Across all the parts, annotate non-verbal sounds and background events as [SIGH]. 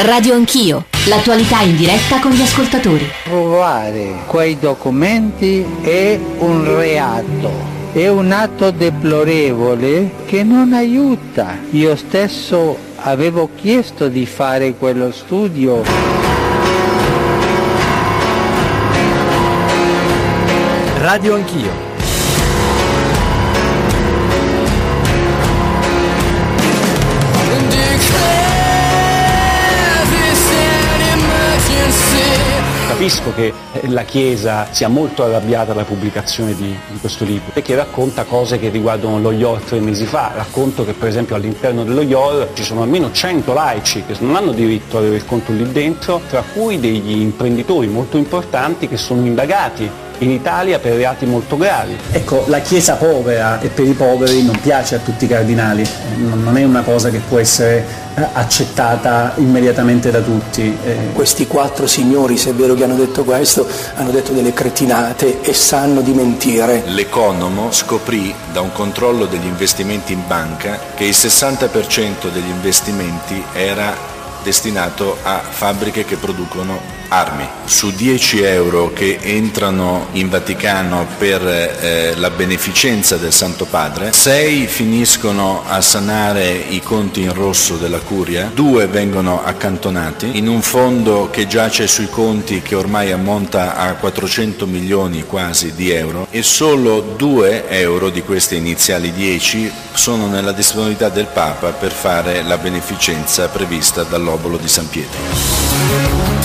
Radio Anch'io, l'attualità in diretta con gli ascoltatori. Trovare quei documenti è un reato, è un atto deplorevole che non aiuta. Io stesso avevo chiesto di fare quello studio. Radio Anch'io capisco che la Chiesa sia molto arrabbiata alla pubblicazione di, di, questo libro, perché racconta cose che riguardano lo IOR tre mesi fa. Racconto che per esempio all'interno dello IOR ci sono almeno 100 laici che non hanno diritto ad avere il conto lì dentro, tra cui degli imprenditori molto importanti che sono indagati in Italia per reati molto gravi. Ecco, la Chiesa povera e per i poveri non piace a tutti i cardinali, non è una cosa che può essere eh, accettata immediatamente da tutti. Eh. Questi quattro signori, se è vero che hanno detto questo, hanno detto delle cretinate e sanno di mentire. L'Economo scoprì da un controllo degli investimenti in banca che il 60% degli investimenti era destinato a fabbriche che producono armi. Su 10 euro che entrano in Vaticano per eh, la beneficenza del Santo Padre, 6 finiscono a sanare i conti in rosso della curia, 2 vengono accantonati in un fondo che giace sui conti che ormai ammonta a 400 milioni quasi di euro e solo 2 euro di queste iniziali 10 sono nella disponibilità del Papa per fare la beneficenza prevista dall'obolo di San Pietro.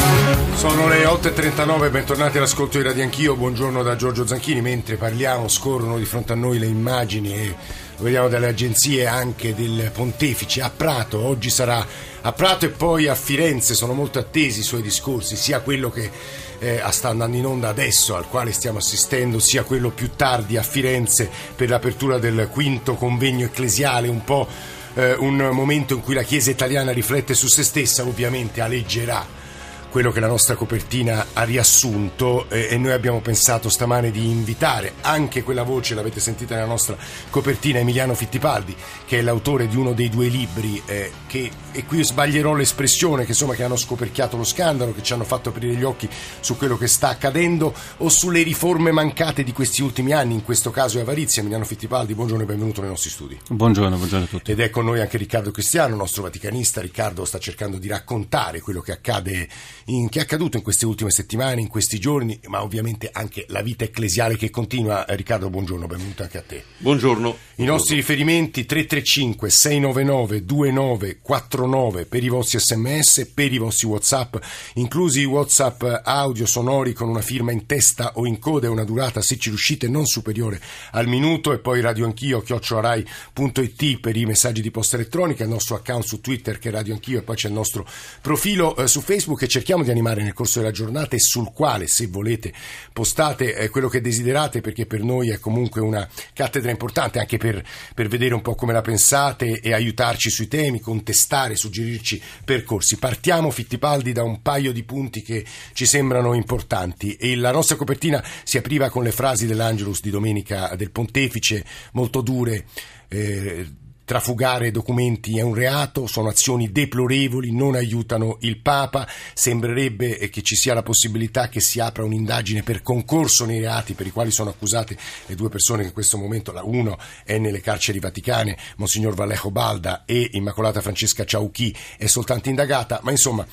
Sono le 8.39, bentornati all'ascolto di Radio Anch'io, buongiorno da Giorgio Zanchini, mentre parliamo scorrono di fronte a noi le immagini e lo vediamo dalle agenzie anche del pontefice. A Prato, oggi sarà a Prato e poi a Firenze, sono molto attesi i suoi discorsi, sia quello che eh, sta andando in onda adesso, al quale stiamo assistendo, sia quello più tardi a Firenze per l'apertura del quinto convegno ecclesiale, un po' eh, un momento in cui la Chiesa italiana riflette su se stessa, ovviamente aleggerà quello che la nostra copertina ha riassunto eh, e noi abbiamo pensato stamane di invitare anche quella voce, l'avete sentita nella nostra copertina, Emiliano Fittipaldi, che è l'autore di uno dei due libri eh, che, e qui sbaglierò l'espressione, che insomma che hanno scoperchiato lo scandalo, che ci hanno fatto aprire gli occhi su quello che sta accadendo o sulle riforme mancate di questi ultimi anni, in questo caso è Avarizia. Emiliano Fittipaldi, buongiorno e benvenuto nei nostri studi. Buongiorno, buongiorno a tutti. Ed è con noi anche Riccardo Cristiano, nostro vaticanista. Riccardo sta cercando di raccontare quello che accade in, che è accaduto in queste ultime settimane, in questi giorni, ma ovviamente anche la vita ecclesiale che continua. Eh, Riccardo, buongiorno, benvenuto anche a te. Buongiorno. I buongiorno. nostri riferimenti 335 699 2949 per i vostri sms, per i vostri whatsapp, inclusi i whatsapp audio sonori con una firma in testa o in coda e una durata, se ci riuscite, non superiore al minuto e poi radio anch'io, chiocciolarai.it per i messaggi di posta elettronica, il nostro account su Twitter che è radio anch'io e poi c'è il nostro profilo eh, su Facebook e cerchiamo cerchiamo di animare nel corso della giornata e sul quale, se volete, postate eh, quello che desiderate perché per noi è comunque una cattedra importante anche per, per vedere un po' come la pensate e aiutarci sui temi, contestare, suggerirci percorsi. Partiamo, Fittipaldi, da un paio di punti che ci sembrano importanti e la nostra copertina si apriva con le frasi dell'Angelus di domenica del Pontefice, molto dure. Eh, Trafugare documenti è un reato, sono azioni deplorevoli, non aiutano il Papa. Sembrerebbe che ci sia la possibilità che si apra un'indagine per concorso nei reati per i quali sono accusate le due persone che in questo momento, la uno è nelle carceri vaticane, Monsignor Vallejo Balda e Immacolata Francesca Ciauchi è soltanto indagata, ma insomma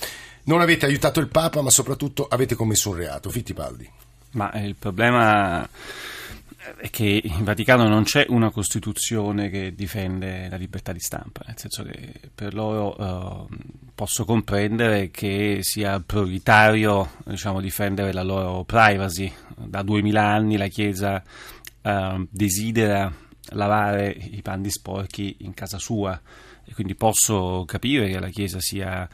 non avete aiutato il Papa, ma soprattutto avete commesso un reato. Fittipaldi. Ma il problema che in Vaticano non c'è una Costituzione che difende la libertà di stampa, nel senso che per loro uh, posso comprendere che sia prioritario diciamo, difendere la loro privacy. Da duemila anni la Chiesa uh, desidera lavare i panni sporchi in casa sua e quindi posso capire che la Chiesa sia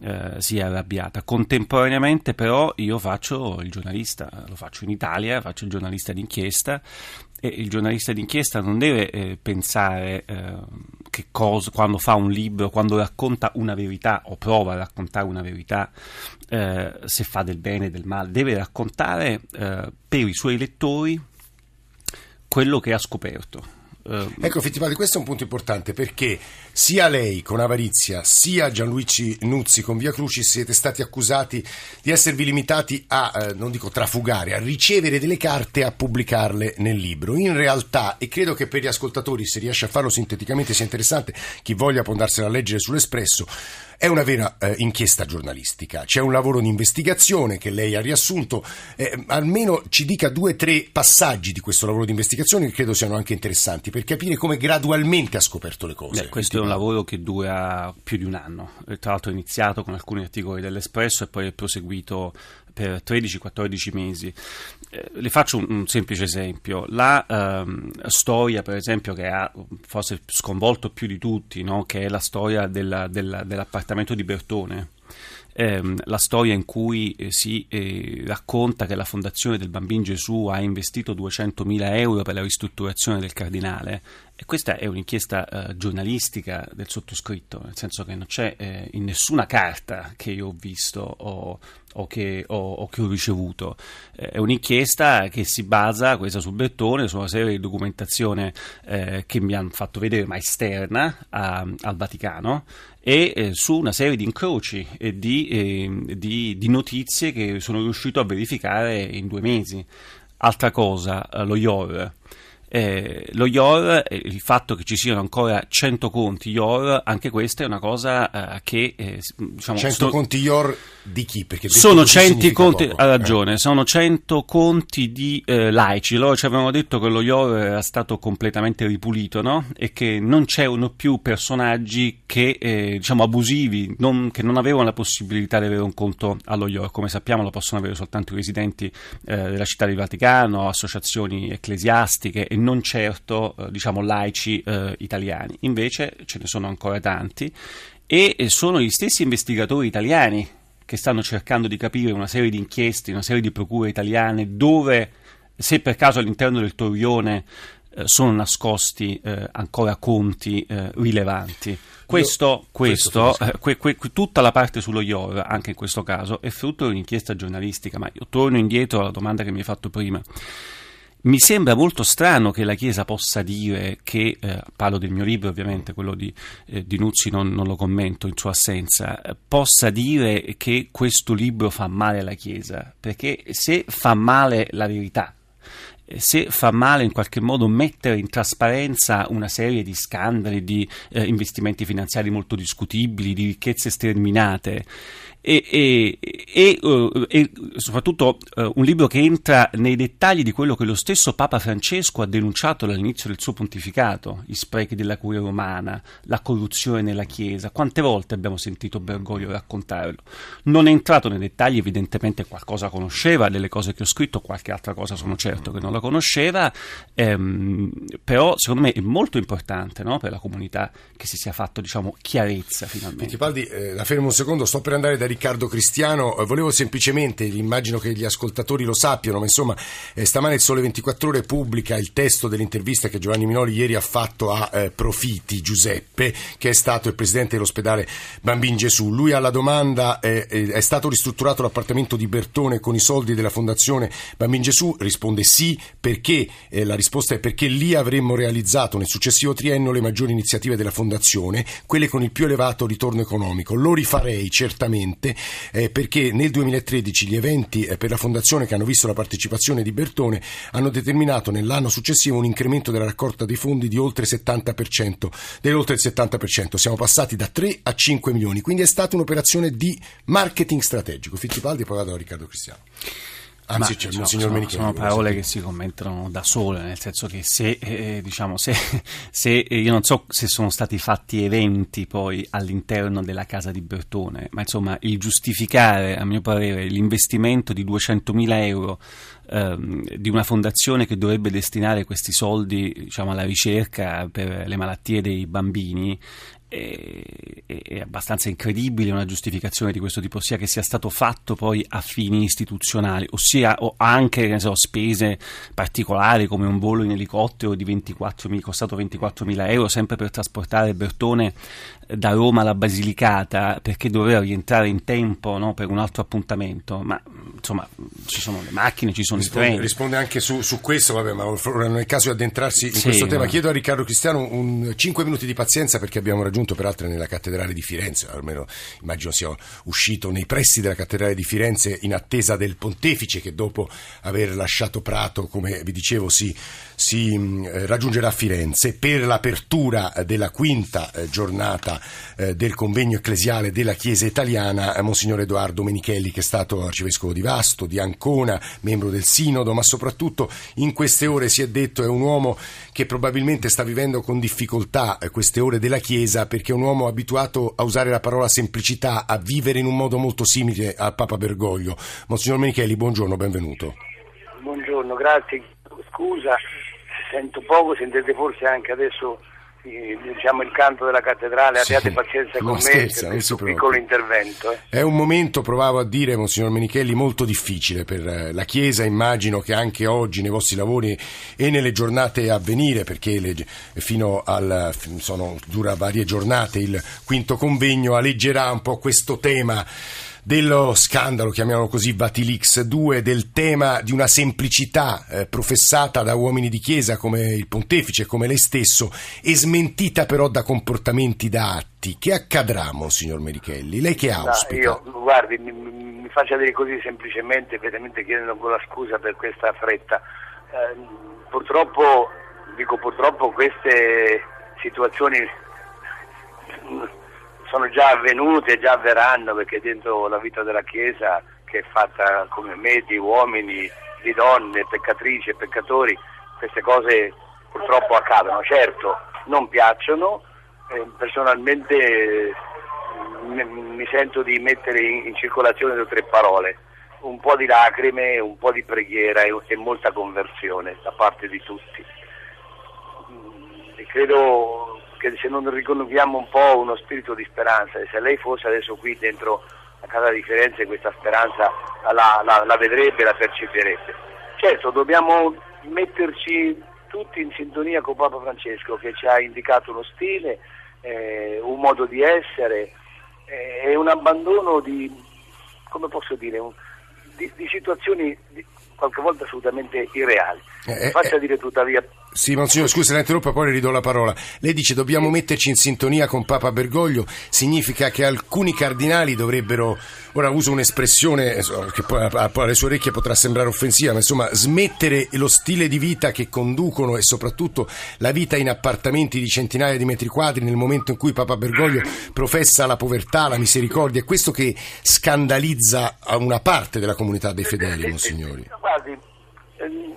eh, sia arrabbiata. Contemporaneamente però io faccio il giornalista, lo faccio in Italia, faccio il giornalista d'inchiesta e il giornalista d'inchiesta non deve eh, pensare eh, che cosa, quando fa un libro, quando racconta una verità o prova a raccontare una verità, eh, se fa del bene o del male, deve raccontare eh, per i suoi lettori quello che ha scoperto ecco Fittipaldi, questo è un punto importante perché sia lei con Avarizia sia Gianluigi Nuzzi con Via Crucis siete stati accusati di esservi limitati a, eh, non dico trafugare, a ricevere delle carte e a pubblicarle nel libro. In realtà, e credo che per gli ascoltatori, se riesce a farlo sinteticamente, sia interessante, chi voglia può andarsela a leggere sull'Espresso, è una vera eh, inchiesta giornalistica, c'è un lavoro di investigazione che lei ha riassunto, eh, almeno ci dica due o tre passaggi di questo lavoro di investigazione che credo siano anche interessanti per capire come gradualmente ha scoperto le cose. Beh, questo è un lavoro che dura più di un anno, tra l'altro è iniziato con alcuni articoli dell'Espresso e poi è proseguito per 13-14 mesi. Eh, le faccio un, un, semplice esempio. La ehm, storia, per esempio, che ha forse sconvolto più di tutti, no? che è la storia della, della, dell'appartamento di Bertone. Ehm, la storia in cui eh, si eh, racconta che la Fondazione del Bambino Gesù ha investito 200.000 euro per la ristrutturazione del Cardinale. E questa è un'inchiesta eh, giornalistica del sottoscritto, nel senso che non c'è eh, in nessuna carta che io ho visto o o che, o, o che ho ricevuto. Eh, è un'inchiesta che si basa, questa su Bertone, su una serie di documentazione eh, che mi hanno fatto vedere, ma esterna a, al Vaticano, e su una serie di incroci e di, eh, di, di notizie che sono riuscito a verificare in due mesi. Altra cosa, eh, lo IOR. Eh, lo IOR, eh, il fatto che ci siano ancora 100 conti IOR, anche questa è una cosa eh, che... Eh, diciamo, 100 sto... conti IOR di chi? Perché sono 100 conti, poco. ha ragione, eh. sono 100 conti di eh, laici. Loro ci avevano detto che lo IOR era stato completamente ripulito no? e che non c'erano più personaggi che, diciamo, abusivi, non, che non avevano la possibilità di avere un conto allo IOR. Come sappiamo lo possono avere soltanto i residenti della città di Vaticano, associazioni ecclesiastiche e non certo eh, diciamo laici eh, italiani. Invece ce ne sono ancora tanti e sono gli stessi investigatori italiani che stanno cercando di capire una serie di inchieste, una serie di procure italiane dove se per caso all'interno del Torione eh, sono nascosti eh, ancora conti eh, rilevanti. Questo, Io, questo, questo que, que, tutta la parte sullo IOR, anche in questo caso, è frutto di un'inchiesta giornalistica, ma io torno indietro alla domanda che mi hai fatto prima. Mi sembra molto strano che la Chiesa possa dire che, eh, parlo del mio libro ovviamente, quello di, eh, di Nuzzi non, non, lo commento in sua assenza, possa dire che questo libro fa male alla Chiesa, perché se fa male la verità, eh, se fa male in qualche modo mettere in trasparenza una serie di scandali, di eh, investimenti finanziari molto discutibili, di ricchezze sterminate, e, e, e, uh, e soprattutto uh, un libro che entra nei dettagli di quello che lo stesso Papa Francesco ha denunciato all'inizio del suo pontificato, gli sprechi della curia romana, la corruzione nella Chiesa. Quante volte abbiamo sentito Bergoglio raccontarlo? Non è entrato nei dettagli, evidentemente qualcosa conosceva delle cose che ho scritto, qualche altra cosa sono certo che non la conosceva, ehm, però secondo me è molto importante no, per la comunità che si sia fatto diciamo, chiarezza finalmente. Fittipaldi, eh, la fermo un secondo, sto per andare da Riccardo Cristiano. Eh, volevo semplicemente, immagino che gli ascoltatori lo sappiano, ma insomma, eh, stamane il Sole 24 Ore pubblica il testo dell'intervista che Giovanni Minoli ieri ha fatto a eh, Profiti Giuseppe, che è stato il presidente dell'ospedale Bambin Gesù. Lui alla domanda eh, è stato ristrutturato l'appartamento di Bertone con i soldi della fondazione Bambin Gesù? Risponde sì, perché? Eh, la risposta è perché lì avremmo realizzato nel successivo triennio le maggiori iniziative della fondazione, quelle con il più elevato ritorno economico. Lo rifarei certamente importante eh, perché nel 2013 gli eventi eh, per la fondazione che hanno visto la partecipazione di Bertone hanno determinato nell'anno successivo un incremento della raccolta dei fondi di oltre, 70%, dell'oltre il 70%. Siamo passati da 3 a 5 milioni, quindi è stata un'operazione di marketing strategico. Fittipaldi e poi vado a Riccardo Cristiano. Anzi, Ma, c'è il signor sono, sono parole che si commentano da sole, nel senso che se, eh, diciamo, se, [LAUGHS] se eh, io non so se sono stati fatti eventi poi all'interno della casa di Bertone, ma insomma il giustificare, a mio parere, l'investimento di 200.000 euro ehm, di una fondazione che dovrebbe destinare questi soldi diciamo, alla ricerca per le malattie dei bambini è, abbastanza incredibile una giustificazione di questo tipo, ossia che sia stato fatto poi a fini istituzionali, ossia o anche so, spese particolari come un volo in elicottero di 24, costato 24.000 euro sempre per trasportare Bertone da Roma alla Basilicata perché doveva rientrare in tempo no, per un altro appuntamento, ma insomma ci sono le macchine, ci sono risponde, i treni. Risponde anche su, su questo, vabbè, ma ora non è caso di addentrarsi in Sì, questo tema. ma- Chiedo a Riccardo Cristiano un 5 minuti di pazienza perché abbiamo raggiunto peraltro nella cattedrale di Firenze, almeno immagino sia uscito nei pressi della cattedrale di Firenze in attesa del pontefice che dopo aver lasciato Prato, come vi dicevo, si, si, mh, eh, raggiungerà Firenze per l'apertura eh, della quinta eh, giornata del convegno ecclesiale della Chiesa italiana, Monsignor Edoardo Menichelli, che è stato arcivescovo di Vasto, di Ancona, membro del Sinodo, ma soprattutto in queste ore si è detto è un uomo che probabilmente sta vivendo con difficoltà queste ore della Chiesa perché è un uomo abituato a usare la parola semplicità, a vivere in un modo molto simile al Papa Bergoglio. Monsignor Menichelli, buongiorno, benvenuto. Buongiorno, grazie. Scusa, sento poco, sentite forse anche adesso eh, diciamo, il canto della cattedrale, Sì, abbiate pazienza non con me scherza, per questo piccolo intervento. eh. È un momento, provavo a dire, Monsignor Menichelli, molto difficile per eh, la Chiesa. Immagino che anche oggi nei vostri lavori e nelle giornate a venire, perché le- fino al sono, dura varie giornate il quinto convegno, alleggerà un po' questo tema dello scandalo, chiamiamolo così, Vatilix 2, del tema di una semplicità eh, professata da uomini di chiesa come il pontefice, come lei stesso, e smentita però da comportamenti, da atti. Che accadrà, Monsignor Merichelli? Lei che No, auspica? io, guardi, mi, mi- faccia dire così semplicemente, veramente chiedendo ancora scusa per questa fretta. Eh, purtroppo, dico purtroppo, queste situazioni sono già avvenute, già avverranno, perché dentro la vita della Chiesa, che è fatta come me, di uomini, di donne, peccatrici e peccatori, queste cose purtroppo accadono. Certo, non piacciono, eh, personalmente mi, mi sento di mettere in, in circolazione due o tre parole, un po' di lacrime, un po' di preghiera e, e molta conversione da parte di tutti. Mm, e credo che se non riconosciamo un po' uno spirito di speranza, e se lei fosse adesso qui dentro la casa di Firenze questa speranza la, la- la vedrebbe, la percepirebbe. Certo, dobbiamo metterci tutti in sintonia con Papa Francesco che ci ha indicato uno stile, eh, un modo di essere eh, e un abbandono di, come posso dire, un- di, di situazioni di- qualche volta assolutamente irreali. Eh, eh, Faccia eh. dire tuttavia Sì, Monsignor, scusi, la interrompo, poi le ridò la parola. Lei dice dobbiamo metterci in sintonia con Papa Bergoglio, significa che alcuni cardinali dovrebbero, ora uso un'espressione eh, che poi alle sue orecchie potrà sembrare offensiva, ma insomma smettere lo stile di vita che conducono e soprattutto la vita in appartamenti di centinaia di metri quadri nel momento in cui Papa Bergoglio professa la povertà, la misericordia, è questo che scandalizza una parte della comunità dei fedeli, Monsignori. Guardi, ehm,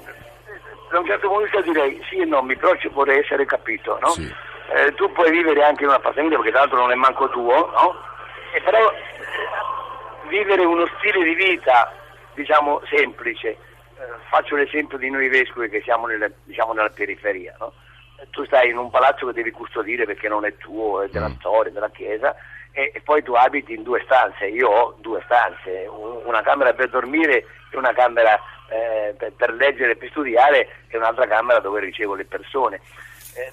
da un certo punto di vista direi sì e no, mi- però ci vorrei essere capito, no? Sì. Eh, tu puoi vivere anche in un appartamento perché tra l'altro non è manco tuo, no? E però eh, vivere uno stile di vita, diciamo, semplice. Eh, faccio l'esempio di noi vescovi che siamo nelle- diciamo, nella periferia, no? Tu stai in un palazzo che devi custodire perché non è tuo, è della storia, della chiesa, e, e poi tu abiti in due stanze. Io ho due stanze, un- una camera per dormire e una camera eh, per, per leggere e per studiare e un'altra camera dove ricevo le persone. Eh,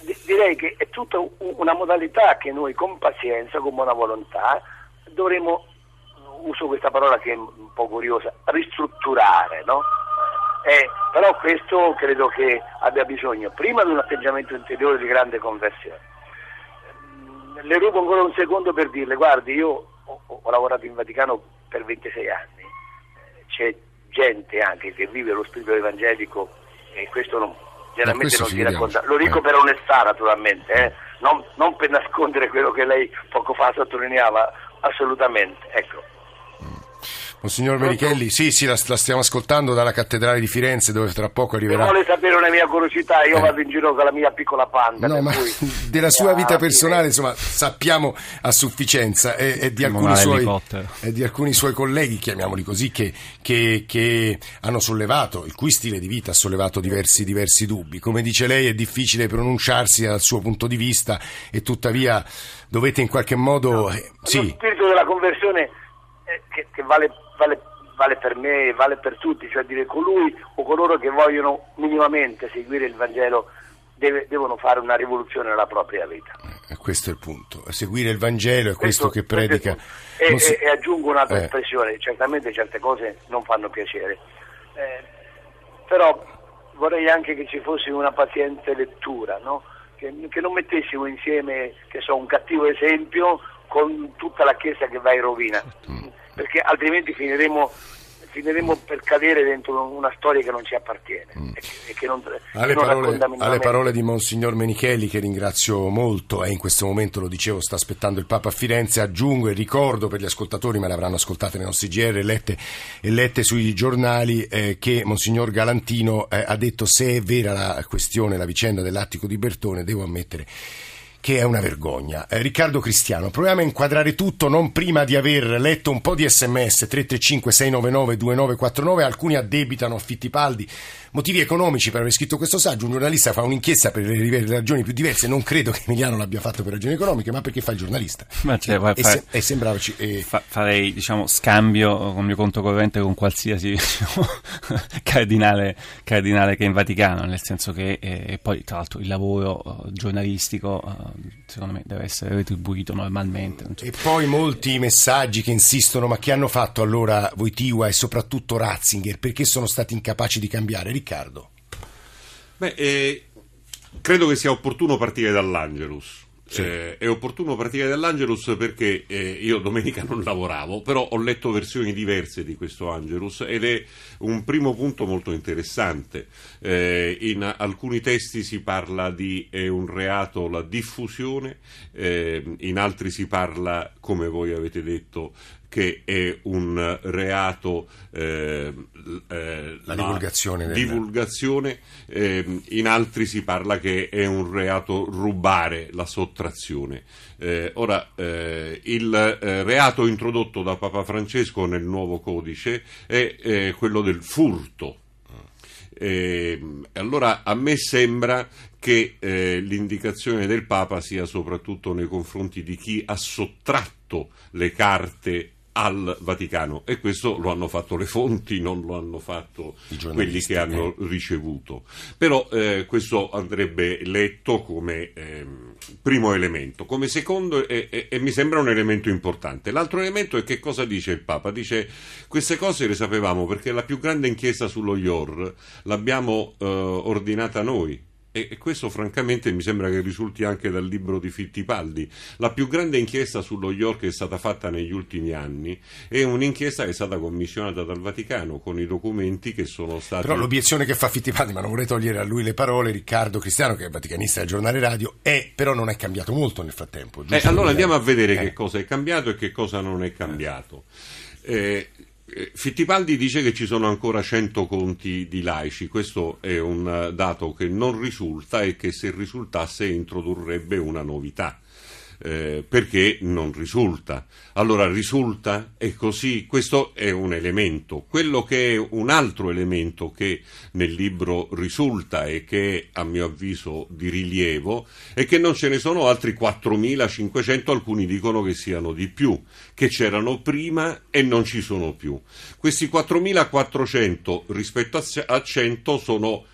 di- direi che è tutta una modalità che noi con pazienza, con buona volontà, dovremo, uso questa parola che è un po' curiosa, ristrutturare, no? Eh, però questo credo che abbia bisogno prima di un atteggiamento interiore di grande conversione. Le rubo ancora un secondo per dirle, guardi, io ho, ho lavorato in Vaticano per 26 anni, c'è gente anche che vive lo spirito evangelico e questo non, generalmente non si racconta. Lo dico Eh. per onestà naturalmente, eh, non, non per nascondere quello che lei poco fa sottolineava, assolutamente. Ecco. Monsignor Merichelli, sì, sì, la, la stiamo ascoltando dalla cattedrale di Firenze dove tra poco Se arriverà. vuole sapere una mia curiosità, io Eh. vado in giro con la mia piccola panda. No, ma cui- [LAUGHS] della sua vita Ah, personale, sì. insomma, sappiamo a sufficienza e, e di, alcuni suoi, e di alcuni suoi colleghi, chiamiamoli così, che, che- che hanno sollevato, il cui stile di vita ha sollevato diversi, diversi dubbi. Come dice lei, è difficile pronunciarsi dal suo punto di vista e tuttavia dovete in qualche modo... eh, Lo sì, spirito della conversione eh, che, che vale, vale- vale per me, vale per tutti, cioè dire colui o coloro che vogliono minimamente seguire il Vangelo deve- devono fare una rivoluzione nella propria vita. Eh, questo è il punto. Seguire il Vangelo è questo, Questo- che predica. questo. Non si- E, e- e aggiungo un'altra Eh. espressione, certamente certe cose non fanno piacere, Eh, però vorrei anche che ci fosse una paziente lettura, no? che, che non mettessimo insieme che so, un cattivo esempio con tutta la Chiesa che va in rovina, Mm. Perché altrimenti finiremo, finiremo per cadere dentro una storia che non ci appartiene e che, e che non, che Mm. Alle non parole, alle parole di Monsignor Menichelli, che ringrazio molto, e in questo momento lo dicevo, sta aspettando il Papa a Firenze, aggiungo e ricordo per gli ascoltatori, ma le avranno ascoltate nei nostri GR e lette, e lette sui giornali, eh, che Monsignor Galantino eh, ha detto se è vera la questione, la vicenda dell'attico di Bertone, devo ammettere che è una vergogna. Eh, Riccardo Cristiano, proviamo a inquadrare tutto non prima di aver letto un po' di sms 335 699 2949, alcuni addebitano Fittipaldi motivi economici per aver scritto questo saggio, un giornalista fa un'inchiesta per le ragioni più diverse, non credo che Emiliano l'abbia fatto per ragioni economiche, ma perché fa il giornalista. Ma cioè, vuoi e, fare- e sembrava... ci- e- Fa- farei diciamo scambio con il mio conto corrente con qualsiasi [LAUGHS] diciamo, cardinale, cardinale che è in Vaticano, nel senso che eh, e poi tra l'altro il lavoro eh, giornalistico eh, secondo me deve essere retribuito normalmente. E poi molti messaggi che insistono, ma che hanno fatto allora Voitiva e soprattutto Ratzinger? Perché sono stati incapaci di cambiare? Riccardo. Beh, eh, credo che sia opportuno partire dall'Angelus. Sì. Eh, è opportuno partire dall'Angelus perché eh, io domenica [LAUGHS] non lavoravo, però ho letto versioni diverse di questo Angelus ed è un primo punto molto interessante. Eh, in alcuni testi si parla di è un reato la diffusione, eh, in altri si parla, come voi avete detto, che è un reato eh, eh, La divulgazione del- divulgazione, ehm, in altri si parla che è un reato rubare la sottrazione. Eh, ora, eh, il eh, reato introdotto da Papa Francesco nel nuovo codice è eh, quello del furto. E, allora a me sembra che eh, l'indicazione del Papa sia soprattutto nei confronti di chi ha sottratto le carte al Vaticano e questo lo hanno fatto le fonti, non lo hanno fatto quelli che hanno ricevuto. Però eh, questo andrebbe letto come ehm, primo elemento, come secondo e, e- e mi sembra un elemento importante. L'altro elemento è che cosa dice il Papa? Dice queste cose le sapevamo perché la più grande inchiesta sullo IOR l'abbiamo eh, ordinata noi. E e questo francamente mi sembra che risulti anche dal libro di Fittipaldi. La più grande inchiesta sullo IOR che è stata fatta negli ultimi anni è un'inchiesta che è stata commissionata dal Vaticano con i documenti che sono stati... Però l'obiezione che fa Fittipaldi, ma non vorrei togliere a lui le parole, Riccardo Cristiano, che è vaticanista del giornale radio, è, però non è cambiato molto nel frattempo. Eh, allora andiamo a vedere Eh. che cosa è cambiato e che cosa non è cambiato. Eh, Fittipaldi dice che ci sono ancora 100 conti di laici, questo è un eh, dato che non risulta e che se risultasse introdurrebbe una novità. Eh, perché non risulta. Allora risulta è così, questo è un elemento. Quello che è un altro elemento che nel libro risulta e che è a mio avviso di rilievo è che non ce ne sono altri 4.500, alcuni dicono che siano di più, che c'erano prima e non ci sono più. Questi 4.400 rispetto a se- a 100 sono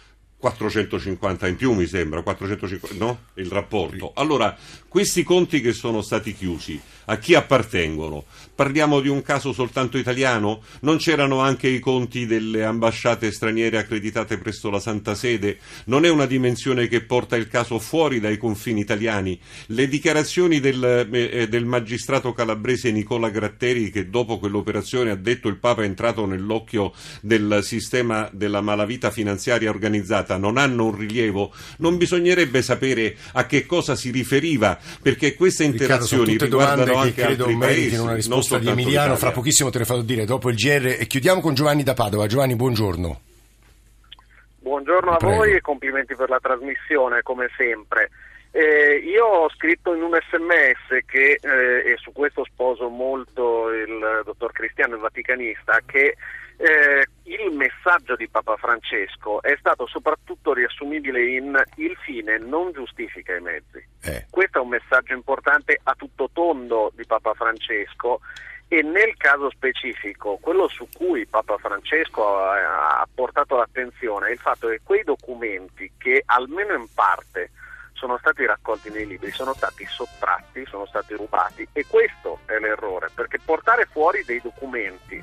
450 in più mi sembra, 450, no? Il rapporto. Allora, questi conti che sono stati chiusi, a chi appartengono? Parliamo di un caso soltanto italiano? Non c'erano anche i conti delle ambasciate straniere accreditate presso la Santa Sede? Non è una dimensione che porta il caso fuori dai confini italiani? Le dichiarazioni del, eh, del magistrato calabrese Nicola Gratteri che dopo quell'operazione ha detto il Papa è entrato nell'occhio del sistema della malavita finanziaria organizzata non hanno un rilievo, non bisognerebbe sapere a che cosa si riferiva, perché queste Riccardo, sono interazioni tutte domande riguardano che anche credo altri paesi, una risposta di Emiliano. Fra pochissimo te le farò dire dopo il GR. E chiudiamo con Giovanni da Padova. Giovanni, buongiorno. Buongiorno a Prego. voi e complimenti per la trasmissione, come sempre. Eh, io ho scritto in un sms che, eh, e su questo sposo molto il dottor Cristiano, il vaticanista, che eh, il messaggio di Papa Francesco è stato soprattutto riassumibile in il fine non giustifica i mezzi. Eh. Questo è un messaggio importante a tutto tondo di Papa Francesco e nel caso specifico quello su cui Papa Francesco ha, ha portato l'attenzione è il fatto che quei documenti che almeno in parte sono stati raccolti nei libri, sono stati sottratti, sono stati rubati e questo è l'errore, perché portare fuori dei documenti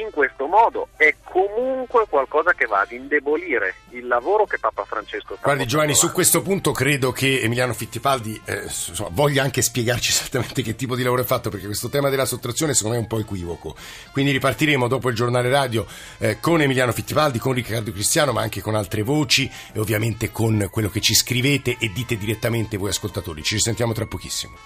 in questo modo è comunque qualcosa che va ad indebolire il lavoro che Papa Francesco sta Guardi Giovanni, su questo punto credo che Emiliano Fittipaldi eh, insomma, voglia anche spiegarci [LAUGHS] esattamente che tipo di lavoro è fatto, perché questo tema della sottrazione secondo me è un po' equivoco. Quindi ripartiremo dopo il giornale radio eh, con Emiliano Fittipaldi, con Riccardo Cristiano, ma anche con altre voci e ovviamente con quello che ci scrivete e dite direttamente voi ascoltatori. Ci risentiamo tra pochissimo.